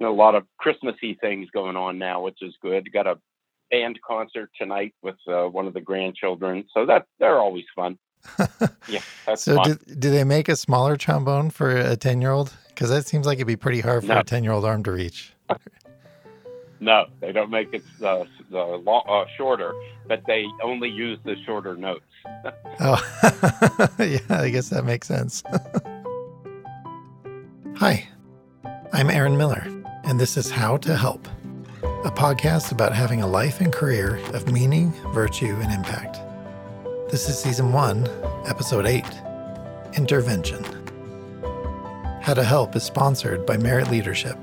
a lot of Christmassy things going on now, which is good. Got a band concert tonight with uh, one of the grandchildren, so that they're always fun. yeah, that's so fun. do, do they make a smaller trombone for a 10 year old? Because that seems like it'd be pretty hard for No. a 10 year old arm to reach. No, they don't make it uh, lo- uh, shorter, but they only use the shorter notes. Oh, yeah, I guess that makes sense. Hi, I'm Aaron Miller, and this is How to Help, a podcast about having a life and career of meaning, virtue, and impact. This is season one, episode eight Intervention. How to Help is sponsored by Merit Leadership,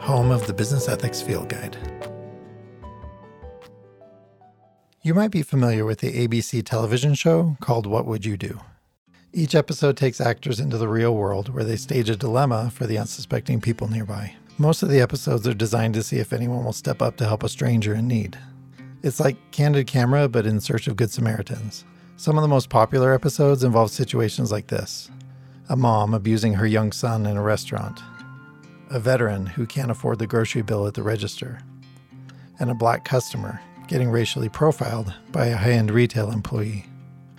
home of the Business Ethics Field Guide. You might be familiar with the ABC television show called What Would You Do? Each episode takes actors into the real world where they stage a dilemma for the unsuspecting people nearby. Most of the episodes are designed to see if anyone will step up to help a stranger in need. It's like Candid Camera, but in search of Good Samaritans. Some of the most popular episodes involve situations like this a mom abusing her young son in a restaurant, a veteran who can't afford the grocery bill at the register, and a black customer getting racially profiled by a high end retail employee.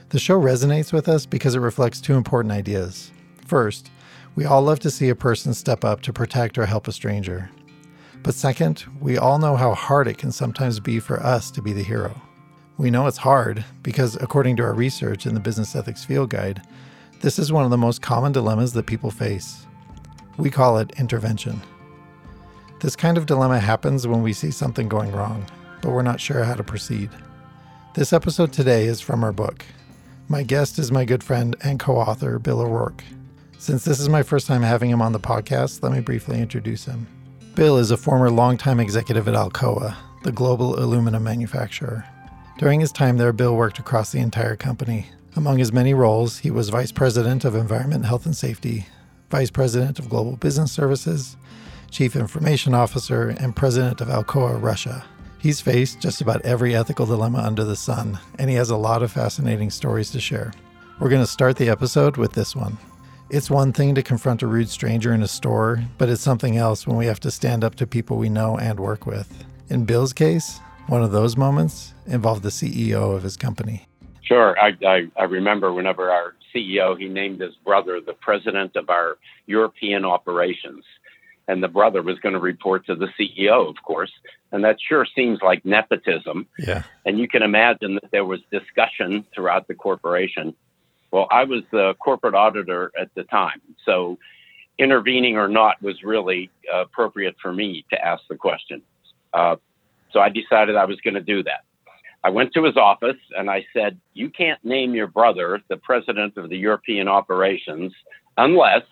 The show resonates with us because it reflects two important ideas. First, we all love to see a person step up to protect or help a stranger. But second, we all know how hard it can sometimes be for us to be the hero. We know it's hard because, according to our research in the Business Ethics Field Guide, this is one of the most common dilemmas that people face. We call it intervention. This kind of dilemma happens when we see something going wrong, but we're not sure how to proceed. This episode today is from our book. My guest is my good friend and co author, Bill O'Rourke. Since this is my first time having him on the podcast, let me briefly introduce him. Bill is a former longtime executive at Alcoa, the global aluminum manufacturer. During his time there, Bill worked across the entire company. Among his many roles, he was Vice President of Environment, Health, and Safety, Vice President of Global Business Services, Chief Information Officer, and President of Alcoa Russia. He's faced just about every ethical dilemma under the sun, and he has a lot of fascinating stories to share. We're going to start the episode with this one. It's one thing to confront a rude stranger in a store, but it's something else when we have to stand up to people we know and work with. In Bill's case, one of those moments involved the CEO of his company. Sure. I, I, I remember whenever our CEO, he named his brother the president of our European operations. And the brother was going to report to the CEO, of course. And that sure seems like nepotism. Yeah. And you can imagine that there was discussion throughout the corporation. Well, I was the corporate auditor at the time. So intervening or not was really appropriate for me to ask the question. Uh, so I decided I was going to do that. I went to his office and I said, You can't name your brother the president of the European operations unless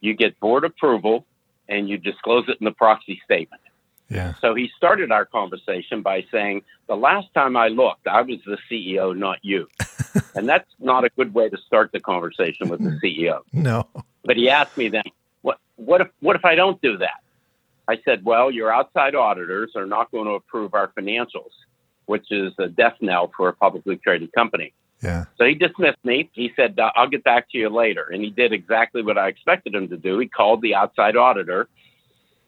you get board approval and you disclose it in the proxy statement. Yeah. So he started our conversation by saying, The last time I looked, I was the CEO, not you. and that's not a good way to start the conversation with the CEO. No. But he asked me then, what, what, if, what if I don't do that? I said, Well, your outside auditors are not going to approve our financials, which is a death knell for a publicly traded company. Yeah. So he dismissed me. He said, "Uh, I'll get back to you later. And he did exactly what I expected him to do. He called the outside auditor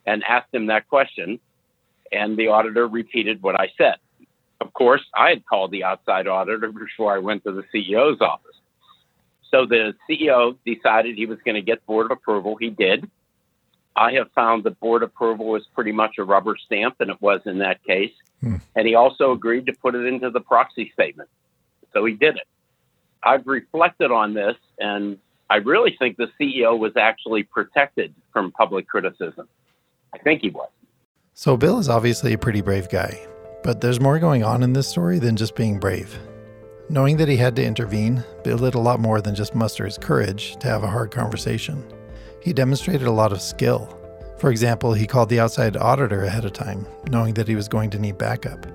and asked him that question. And the auditor repeated what I said. Of course, I had called the outside auditor before I went to the CEO's office. So the CEO decided he was going to get board approval. He did. I have found that board approval was pretty much a rubber stamp, and it was in that case. Hmm. And he also agreed to put it into the proxy statement. So he did it. I've reflected on this, and I really think the CEO was actually protected from public criticism. I think he was. So Bill is obviously a pretty brave guy, but there's more going on in this story than just being brave. Knowing that he had to intervene, Bill did a lot more than just muster his courage to have a hard conversation. He demonstrated a lot of skill. For example, he called the outside auditor ahead of time, knowing that he was going to need backup.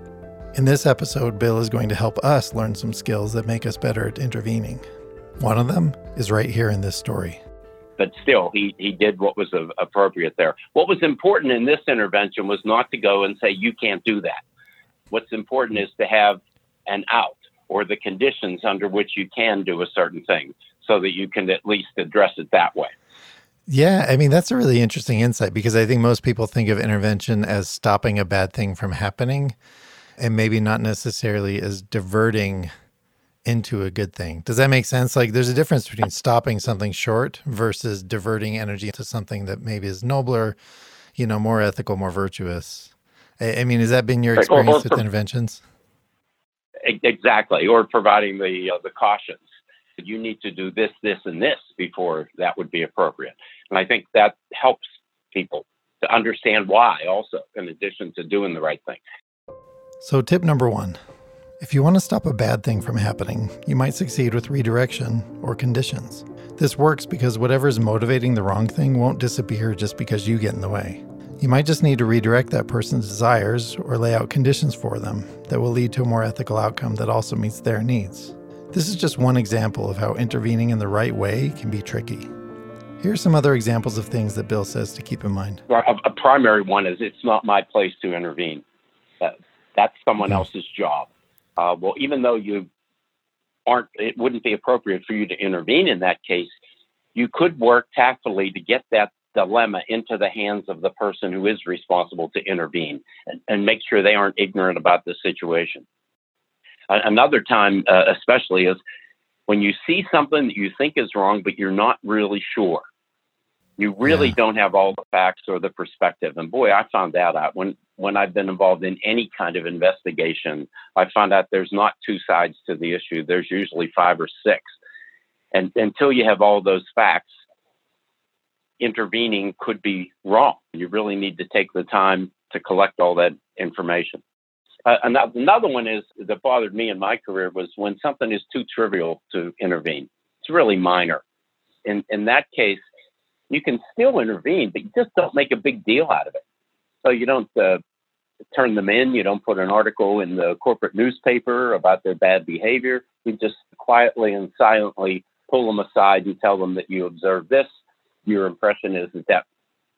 In this episode, Bill is going to help us learn some skills that make us better at intervening. One of them is right here in this story. But still, he, he did what was a, appropriate there. What was important in this intervention was not to go and say, you can't do that. What's important is to have an out or the conditions under which you can do a certain thing so that you can at least address it that way. Yeah, I mean, that's a really interesting insight because I think most people think of intervention as stopping a bad thing from happening and maybe not necessarily as diverting into a good thing. Does that make sense? Like there's a difference between stopping something short versus diverting energy to something that maybe is nobler, you know, more ethical, more virtuous. I, I mean, has that been your experience or, with interventions? Exactly, or providing the uh, the cautions. You need to do this, this, and this before that would be appropriate. And I think that helps people to understand why, also, in addition to doing the right thing. So, tip number one if you want to stop a bad thing from happening, you might succeed with redirection or conditions. This works because whatever is motivating the wrong thing won't disappear just because you get in the way. You might just need to redirect that person's desires or lay out conditions for them that will lead to a more ethical outcome that also meets their needs. This is just one example of how intervening in the right way can be tricky. Here are some other examples of things that Bill says to keep in mind. A, a primary one is it's not my place to intervene. That, that's someone mm-hmm. else's job. Uh, well, even though you aren't, it wouldn't be appropriate for you to intervene in that case. You could work tactfully to get that dilemma into the hands of the person who is responsible to intervene and, and make sure they aren't ignorant about the situation. Another time, uh, especially, is when you see something that you think is wrong, but you're not really sure. You really yeah. don't have all the facts or the perspective. And boy, I found that out when when I've been involved in any kind of investigation. I found out there's not two sides to the issue. There's usually five or six. And until you have all those facts, intervening could be wrong. You really need to take the time to collect all that information. Uh, another one is that bothered me in my career was when something is too trivial to intervene. It's really minor. In in that case, you can still intervene, but you just don't make a big deal out of it. So you don't uh, turn them in. You don't put an article in the corporate newspaper about their bad behavior. You just quietly and silently pull them aside and tell them that you observe this. Your impression is that that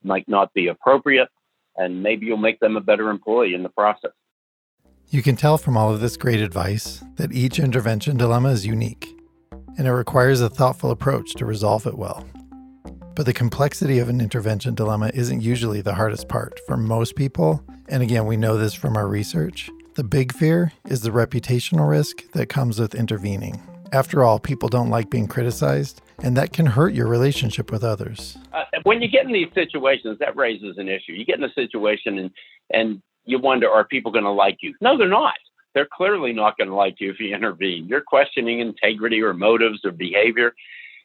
might not be appropriate, and maybe you'll make them a better employee in the process. You can tell from all of this great advice that each intervention dilemma is unique, and it requires a thoughtful approach to resolve it well. But the complexity of an intervention dilemma isn't usually the hardest part for most people, and again, we know this from our research. The big fear is the reputational risk that comes with intervening. After all, people don't like being criticized, and that can hurt your relationship with others. Uh, when you get in these situations, that raises an issue. You get in a situation and and you wonder, are people going to like you? No, they're not. They're clearly not going to like you if you intervene. You're questioning integrity or motives or behavior,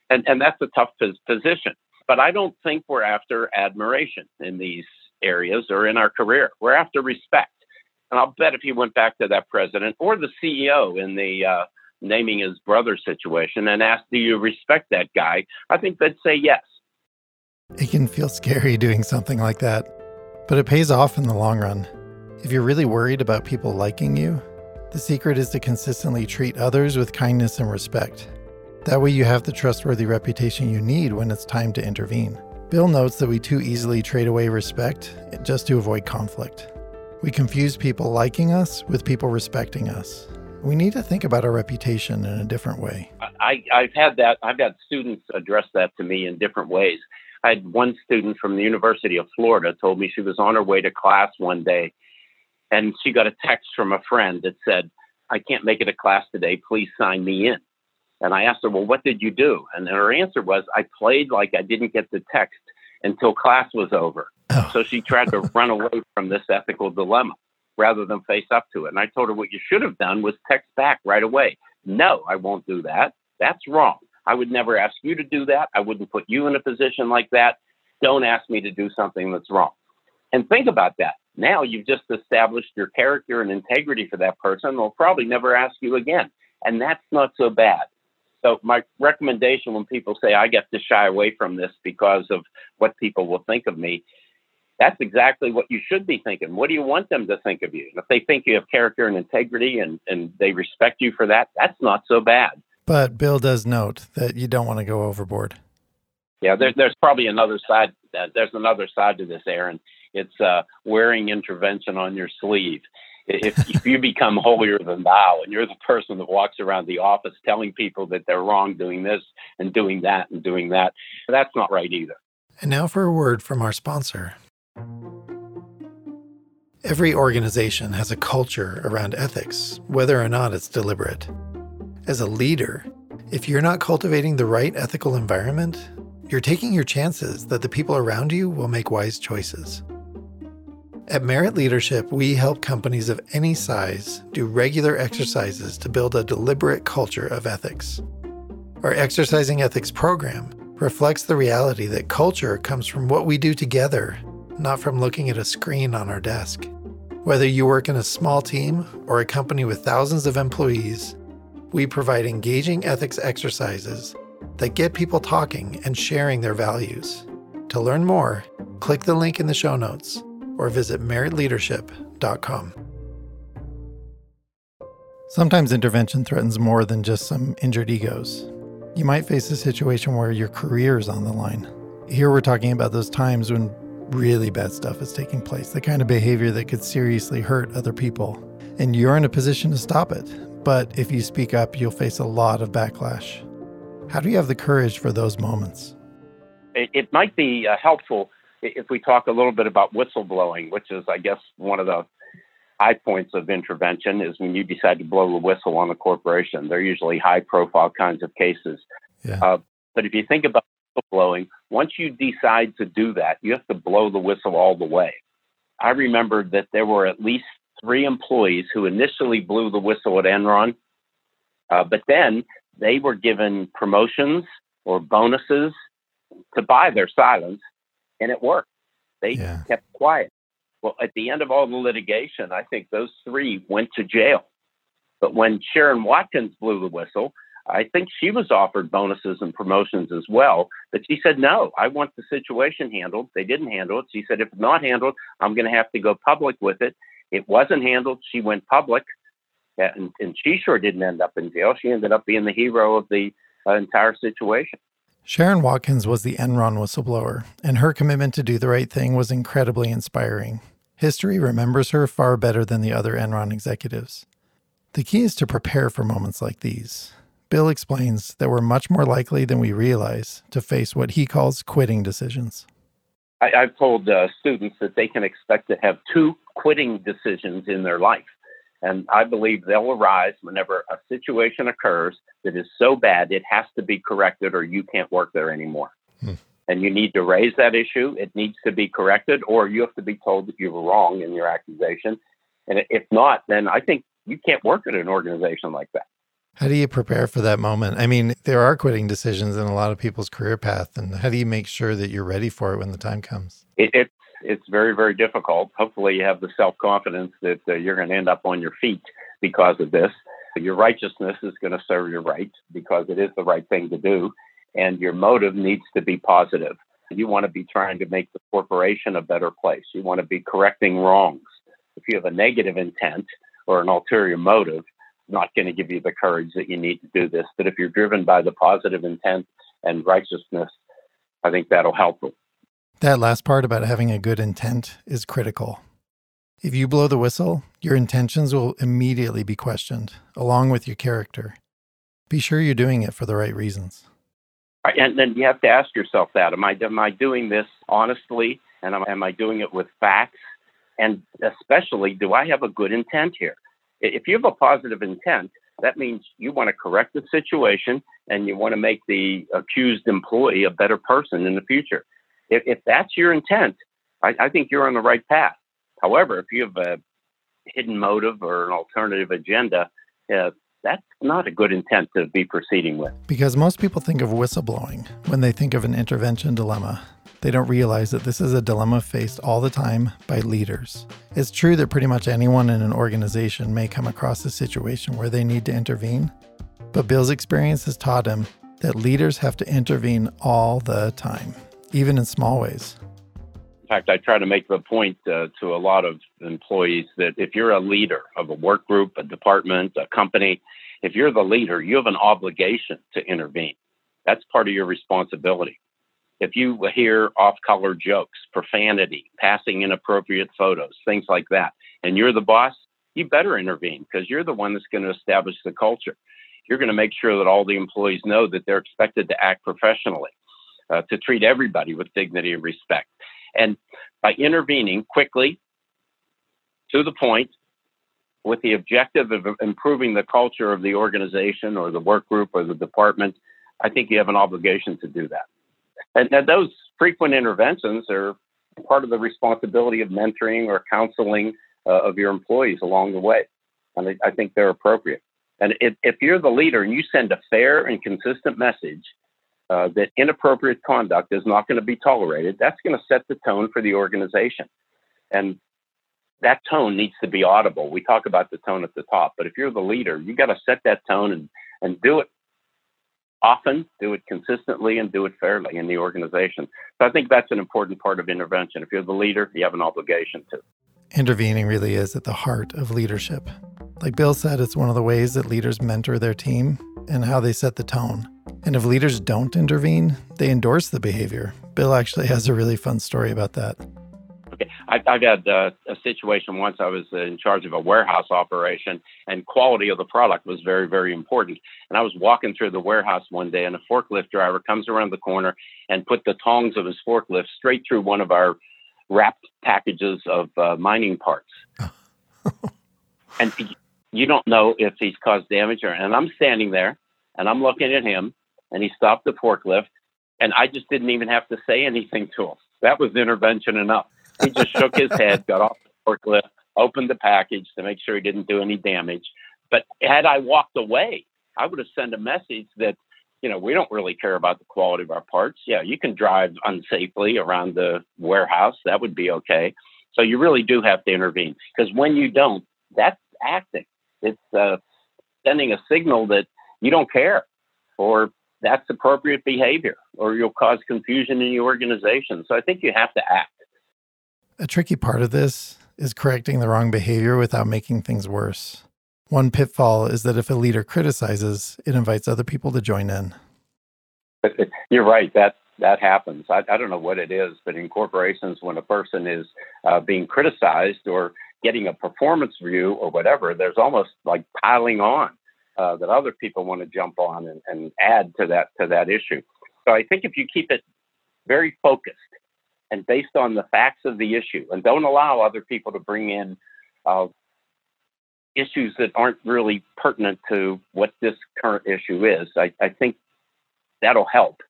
and and that's a tough position. But I don't think we're after admiration in these areas or in our career. We're after respect. And I'll bet if you went back to that president or the CEO in the uh, naming his brother situation and asked, Do you respect that guy? I think they'd say yes. It can feel scary doing something like that, but it pays off in the long run. If you're really worried about people liking you, the secret is to consistently treat others with kindness and respect. That way, you have the trustworthy reputation you need when it's time to intervene. Bill notes that we too easily trade away respect just to avoid conflict. We confuse people liking us with people respecting us. We need to think about our reputation in a different way. I, have had that, I've had students address that to me in different ways. I had one student from the University of Florida told me she was on her way to class one day and she got a text from a friend that said, I can't make it to class today. Please sign me in. And I asked her, Well, what did you do? And her answer was, I played like I didn't get the text until class was over. Oh. So she tried to run away from this ethical dilemma rather than face up to it. And I told her what you should have done was text back right away. No, I won't do that. That's wrong. I would never ask you to do that. I wouldn't put you in a position like that. Don't ask me to do something that's wrong. And think about that. Now you've just established your character and integrity for that person. They'll probably never ask you again. And that's not so bad. So my recommendation when people say I get to shy away from this because of what people will think of me, that's exactly what you should be thinking. What do you want them to think of you? And if they think you have character and integrity and, and they respect you for that, that's not so bad. But Bill does note that you don't want to go overboard. Yeah, there, there's probably another side. There's another side to this, Aaron. It's uh, wearing intervention on your sleeve if, if you become holier than thou and you're the person that walks around the office telling people that they're wrong doing this and doing that and doing that, that's not right either. And now for a word from our sponsor. Every organization has a culture around ethics, whether or not it's deliberate. As a leader, if you're not cultivating the right ethical environment, you're taking your chances that the people around you will make wise choices. At Merit Leadership, we help companies of any size do regular exercises to build a deliberate culture of ethics. Our Exercising Ethics program reflects the reality that culture comes from what we do together, not from looking at a screen on our desk. Whether you work in a small team or a company with thousands of employees, we provide engaging ethics exercises that get people talking and sharing their values. To learn more, click the link in the show notes or visit meritleadership.com. Sometimes intervention threatens more than just some injured egos. You might face a situation where your career is on the line. Here we're talking about those times when really bad stuff is taking place, the kind of behavior that could seriously hurt other people. And you're in a position to stop it. But if you speak up, you'll face a lot of backlash. How do you have the courage for those moments? It, might be uh, helpful if we talk a little bit about whistleblowing, which is, I guess, one of the high points of intervention is when you decide to blow the whistle on a corporation. They're usually high profile kinds of cases. Yeah. Uh, but if you think about whistleblowing, once you decide to do that, you have to blow the whistle all the way. I remember that there were at least three employees who initially blew the whistle at Enron, uh, but then they were given promotions or bonuses to buy their silence, and it worked. They Yeah. kept quiet. Well, at the end of all the litigation, I think those three went to jail. But when Sherron Watkins blew the whistle, I think she was offered bonuses and promotions as well. But she said, no, I want the situation handled. They didn't handle it. She said, if it's not handled, I'm going to have to go public with it. It wasn't handled. She went public. And, and she sure didn't end up in jail. She ended up being the hero of the uh, entire situation. Sherron Watkins was the Enron whistleblower, and her commitment to do the right thing was incredibly inspiring. History remembers her far better than the other Enron executives. The key is to prepare for moments like these. Bill explains that we're much more likely than we realize to face what he calls quitting decisions. I, I've told uh, students that they can expect to have two quitting decisions in their life. And I believe they'll arise whenever a situation occurs that is so bad it has to be corrected or you can't work there anymore. Hmm. And you need to raise that issue. It needs to be corrected, or you have to be told that you were wrong in your accusation. And if not, then I think you can't work at an organization like that. How do you prepare for that moment? I mean, there are quitting decisions in a lot of people's career path, and how do you make sure that you're ready for it when the time comes? it, it's it's very very difficult. Hopefully, you have the self confidence that uh, you're going to end up on your feet because of this. Your righteousness is going to serve your right because it is the right thing to do, and your motive needs to be positive. You want to be trying to make the corporation a better place. You want to be correcting wrongs. If you have a negative intent or an ulterior motive, not going to give you the courage that you need to do this. But if you're driven by the positive intent and righteousness, I think that'll help them. That last part about having a good intent is critical. If you blow the whistle, your intentions will immediately be questioned, along with your character. Be sure you're doing it for the right reasons. And then you have to ask yourself that: Am I am I doing this honestly, and am, am I doing it with facts? And especially, do I have a good intent here? If you have a positive intent, that means you want to correct the situation and you want to make the accused employee a better person in the future. If, if that's your intent, I, I think you're on the right path. However, if you have a hidden motive or an alternative agenda, uh, that's not a good intent to be proceeding with. Because most people think of whistleblowing when they think of an intervention dilemma. They don't realize that this is a dilemma faced all the time by leaders. It's true that pretty much anyone in an organization may come across a situation where they need to intervene, but Bill's experience has taught him that leaders have to intervene all the time, even in small ways. In fact, I try to make the point uh, to a lot of employees that if you're a leader of a work group, a department, a company, if you're the leader, you have an obligation to intervene. That's part of your responsibility. If you hear off color jokes, profanity, passing inappropriate photos, things like that, and you're the boss, you better intervene because you're the one that's going to establish the culture. You're going to make sure that all the employees know that they're expected to act professionally. Uh, to treat everybody with dignity and respect. And by intervening quickly, to the point, with the objective of improving the culture of the organization or the work group or the department, I think you have an obligation to do that. And, those frequent interventions are part of the responsibility of mentoring or counseling uh, of your employees along the way. And I, I think they're appropriate. And if, if you're the leader and you send a fair and consistent message uh, that inappropriate conduct is not going to be tolerated, that's going to set the tone for the organization. And that tone needs to be audible. We talk about the tone at the top, but if you're the leader, you got to set that tone and, and do it often, do it consistently, and do it fairly in the organization. So I think that's an important part of intervention. If you're the leader, you have an obligation to. Intervening really is at the heart of leadership. Like Bill said, it's one of the ways that leaders mentor their team and how they set the tone. And if leaders don't intervene, they endorse the behavior. Bill actually has a really fun story about that. Okay, I, I've had uh, a situation once. I was in charge of a warehouse operation, and quality of the product was very, very important. And I was walking through the warehouse one day, and a forklift driver comes around the corner and put the tongs of his forklift straight through one of our wrapped packages of uh, mining parts. and you don't know if he's caused damage or. And I'm standing there, and I'm looking at him, and he stopped the forklift, and I just didn't even have to say anything to him. That was intervention enough. He just shook his head, got off the forklift, opened the package to make sure he didn't do any damage. But had I walked away, I would have sent a message that, you know, we don't really care about the quality of our parts. Yeah, you can drive unsafely around the warehouse. That would be okay. So you really do have to intervene because when you don't, that's acting. It's uh, sending a signal that you don't care or that's appropriate behavior or you'll cause confusion in your organization. So I think you have to act. A tricky part of this is correcting the wrong behavior without making things worse. One pitfall is that if a leader criticizes, it invites other people to join in. You're right. That that happens. I, I don't know what it is, but in corporations, when a person is uh, being criticized or getting a performance review or whatever, there's almost like piling on uh, that other people want to jump on and, and add to that to that issue. So I think if you keep it very focused and based on the facts of the issue, and don't allow other people to bring in uh, issues that aren't really pertinent to what this current issue is. I, I think that'll help.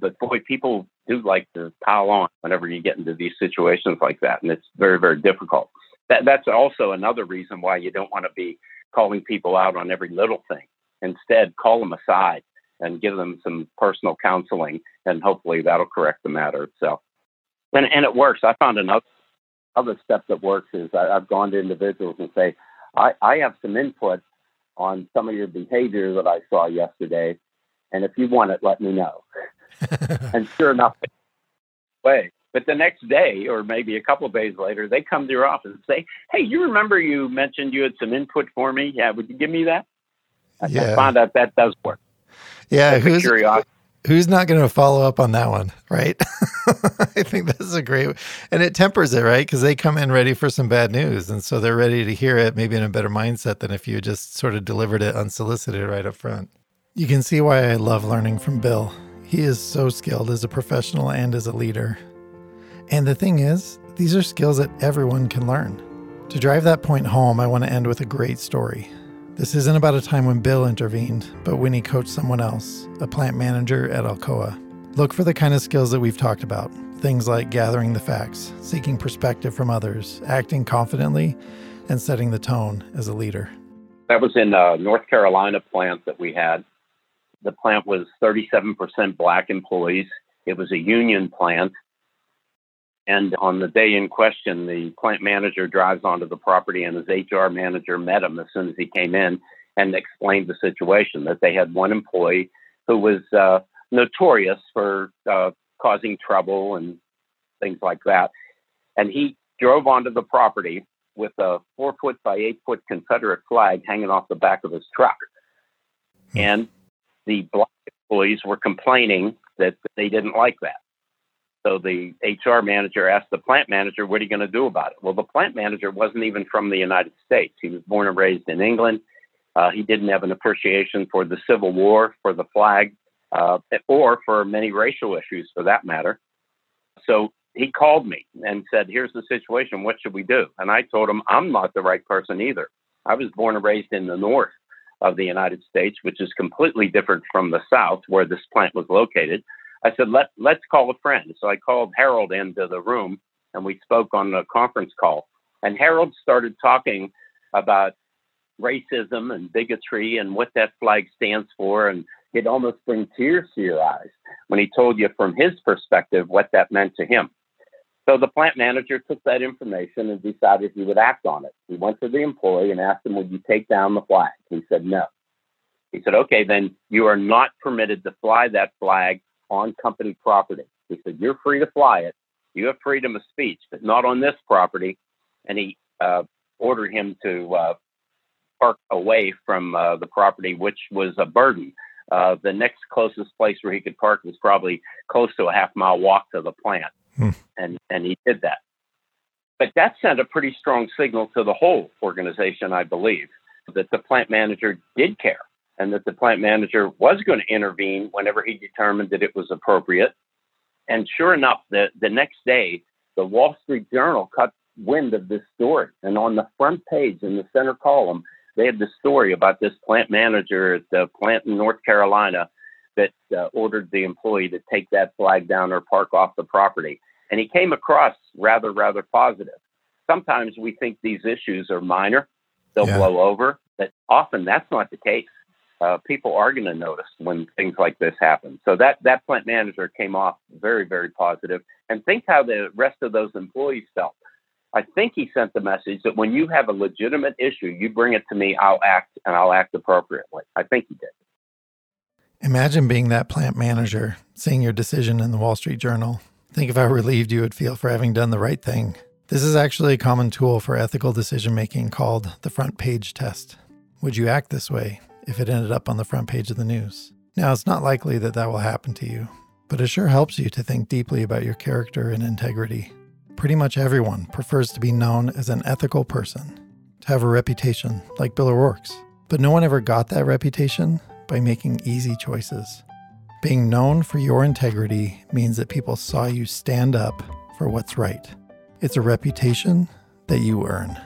But boy, people do like to pile on whenever you get into these situations like that, and it's very, very difficult. That, that's also another reason why you don't want to be calling people out on every little thing. Instead, call them aside and give them some personal counseling, and hopefully that'll correct the matter itself and and it works. I found another other step that works is I, have gone to individuals and say, I, I have some input on some of your behavior that I saw yesterday, and if you want it, let me know. and sure enough, way. But the next day, or maybe a couple of days later, they come to your office and say, "Hey, you remember you mentioned you had some input for me? Yeah, would you give me that?" Yeah. I found out that does work. Yeah, who's curiosity who's not going to follow up on that one, right? I think this is a great, and it tempers it, right? Because they come in ready for some bad news, and so they're ready to hear it, maybe in a better mindset than if you just sort of delivered it unsolicited right up front. You can see why I love learning from Bill. He is so skilled as a professional and as a leader. And the thing is, these are skills that everyone can learn. To drive that point home, I want to end with a great story. This isn't about a time when Bill intervened, but when he coached someone else, a plant manager at Alcoa. Look for the kind of skills that we've talked about things like gathering the facts, seeking perspective from others, acting confidently, and setting the tone as a leader. That was in a North Carolina plant that we had. The plant was 37% black employees. It was a union plant. And on the day in question, the plant manager drives onto the property, and his HR manager met him as soon as he came in and explained the situation that they had one employee who was uh, notorious for uh, causing trouble and things like that. And he drove onto the property with a four foot by eight foot Confederate flag hanging off the back of his truck. Hmm. And the black employees were complaining that they didn't like that. So the HR manager asked the plant manager, What are you going to do about it? Well, the plant manager wasn't even from the United States. He was born and raised in England. Uh, he didn't have an appreciation for the Civil War, for the flag. uh, or for many racial issues for that matter. So he called me and said, Here's the situation. What should we do? And I told him, I'm not the right person either. I was born and raised in the north of the United States, which is completely different from the south where this plant was located. I said, Let, Let's call a friend. So I called Harold into the room and we spoke on a conference call. And Harold started talking about racism and bigotry and what that flag stands for. And it almost bring tears to your eyes when he told you from his perspective what that meant to him. So the plant manager took that information and decided he would act on it. He went to the employee and asked him, Would you take down the flag? He said, No. He said, Okay, then you are not permitted to fly that flag on company property. He said, You're free to fly it. You have freedom of speech, but not on this property. And he uh, ordered him to uh, park away from uh, the property, which was a burden. Uh, the next closest place where he could park was probably close to a half mile walk to the plant. Hmm. And, and he did that. But that sent a pretty strong signal to the whole organization, I believe, that the plant manager did care and that the plant manager was going to intervene whenever he determined that it was appropriate. And sure enough, the, the next day, the Wall Street Journal cut wind of this story. And on the front page in the center column, they had the story about this plant manager at the plant in North Carolina that uh, ordered the employee to take that flag down or park off the property. And he came across rather, rather positive. Sometimes we think these issues are minor, they'll yeah. blow over, but often that's not the case. Uh, people are going to notice when things like this happen. So that, that plant manager came off very, very positive. And think how the rest of those employees felt. I think he sent the message that when you have a legitimate issue, you bring it to me, I'll act and I'll act appropriately. I think he did. Imagine being that plant manager, seeing your decision in the Wall Street Journal. Think of how relieved you would feel for having done the right thing. This is actually a common tool for ethical decision making called the front page test. Would you act this way if it ended up on the front page of the news? Now, it's not likely that that will happen to you, but it sure helps you to think deeply about your character and integrity. Pretty much everyone prefers to be known as an ethical person, to have a reputation like Bill O'Rourke's. But no one ever got that reputation by making easy choices. Being known for your integrity means that people saw you stand up for what's right. It's a reputation that you earn.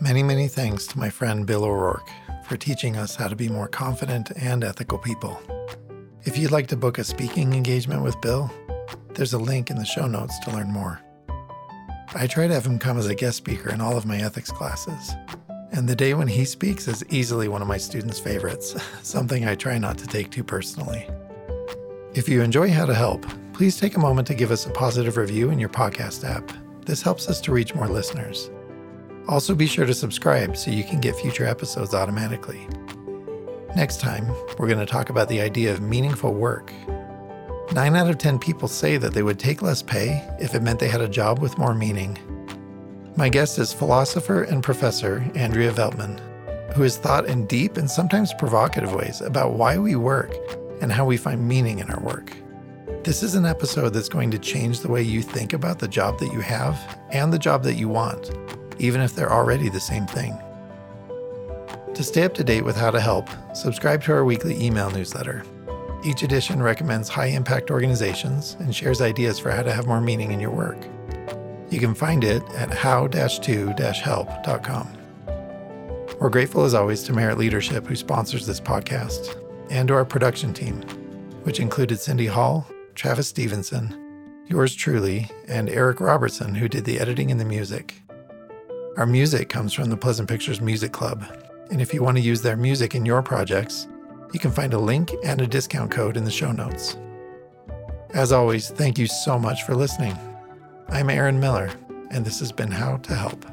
Many, many thanks to my friend Bill O'Rourke for teaching us how to be more confident and ethical people. If you'd like to book a speaking engagement with Bill, there's a link in the show notes to learn more. I try to have him come as a guest speaker in all of my ethics classes. And the day when he speaks is easily one of my students' favorites, something I try not to take too personally. If you enjoy How to Help, please take a moment to give us a positive review in your podcast app. This helps us to reach more listeners. Also, be sure to subscribe so you can get future episodes automatically. Next time, we're going to talk about the idea of meaningful work 9 out of 10 people say that they would take less pay if it meant they had a job with more meaning. My guest is philosopher and professor Andrea Veltman, who has thought in deep and sometimes provocative ways about why we work and how we find meaning in our work. This is an episode that's going to change the way you think about the job that you have and the job that you want, even if they're already the same thing. To stay up to date with how to help, subscribe to our weekly email newsletter. Each edition recommends high impact organizations and shares ideas for how to have more meaning in your work. You can find it at how-to-help.com. We're grateful as always to Merit Leadership, who sponsors this podcast, and to our production team, which included Cindy Hall, Travis Stevenson, yours truly, and Eric Robertson, who did the editing and the music. Our music comes from the Pleasant Pictures Music Club, and if you want to use their music in your projects, you can find a link and a discount code in the show notes. As always, thank you so much for listening. I'm Aaron Miller, and this has been How to Help.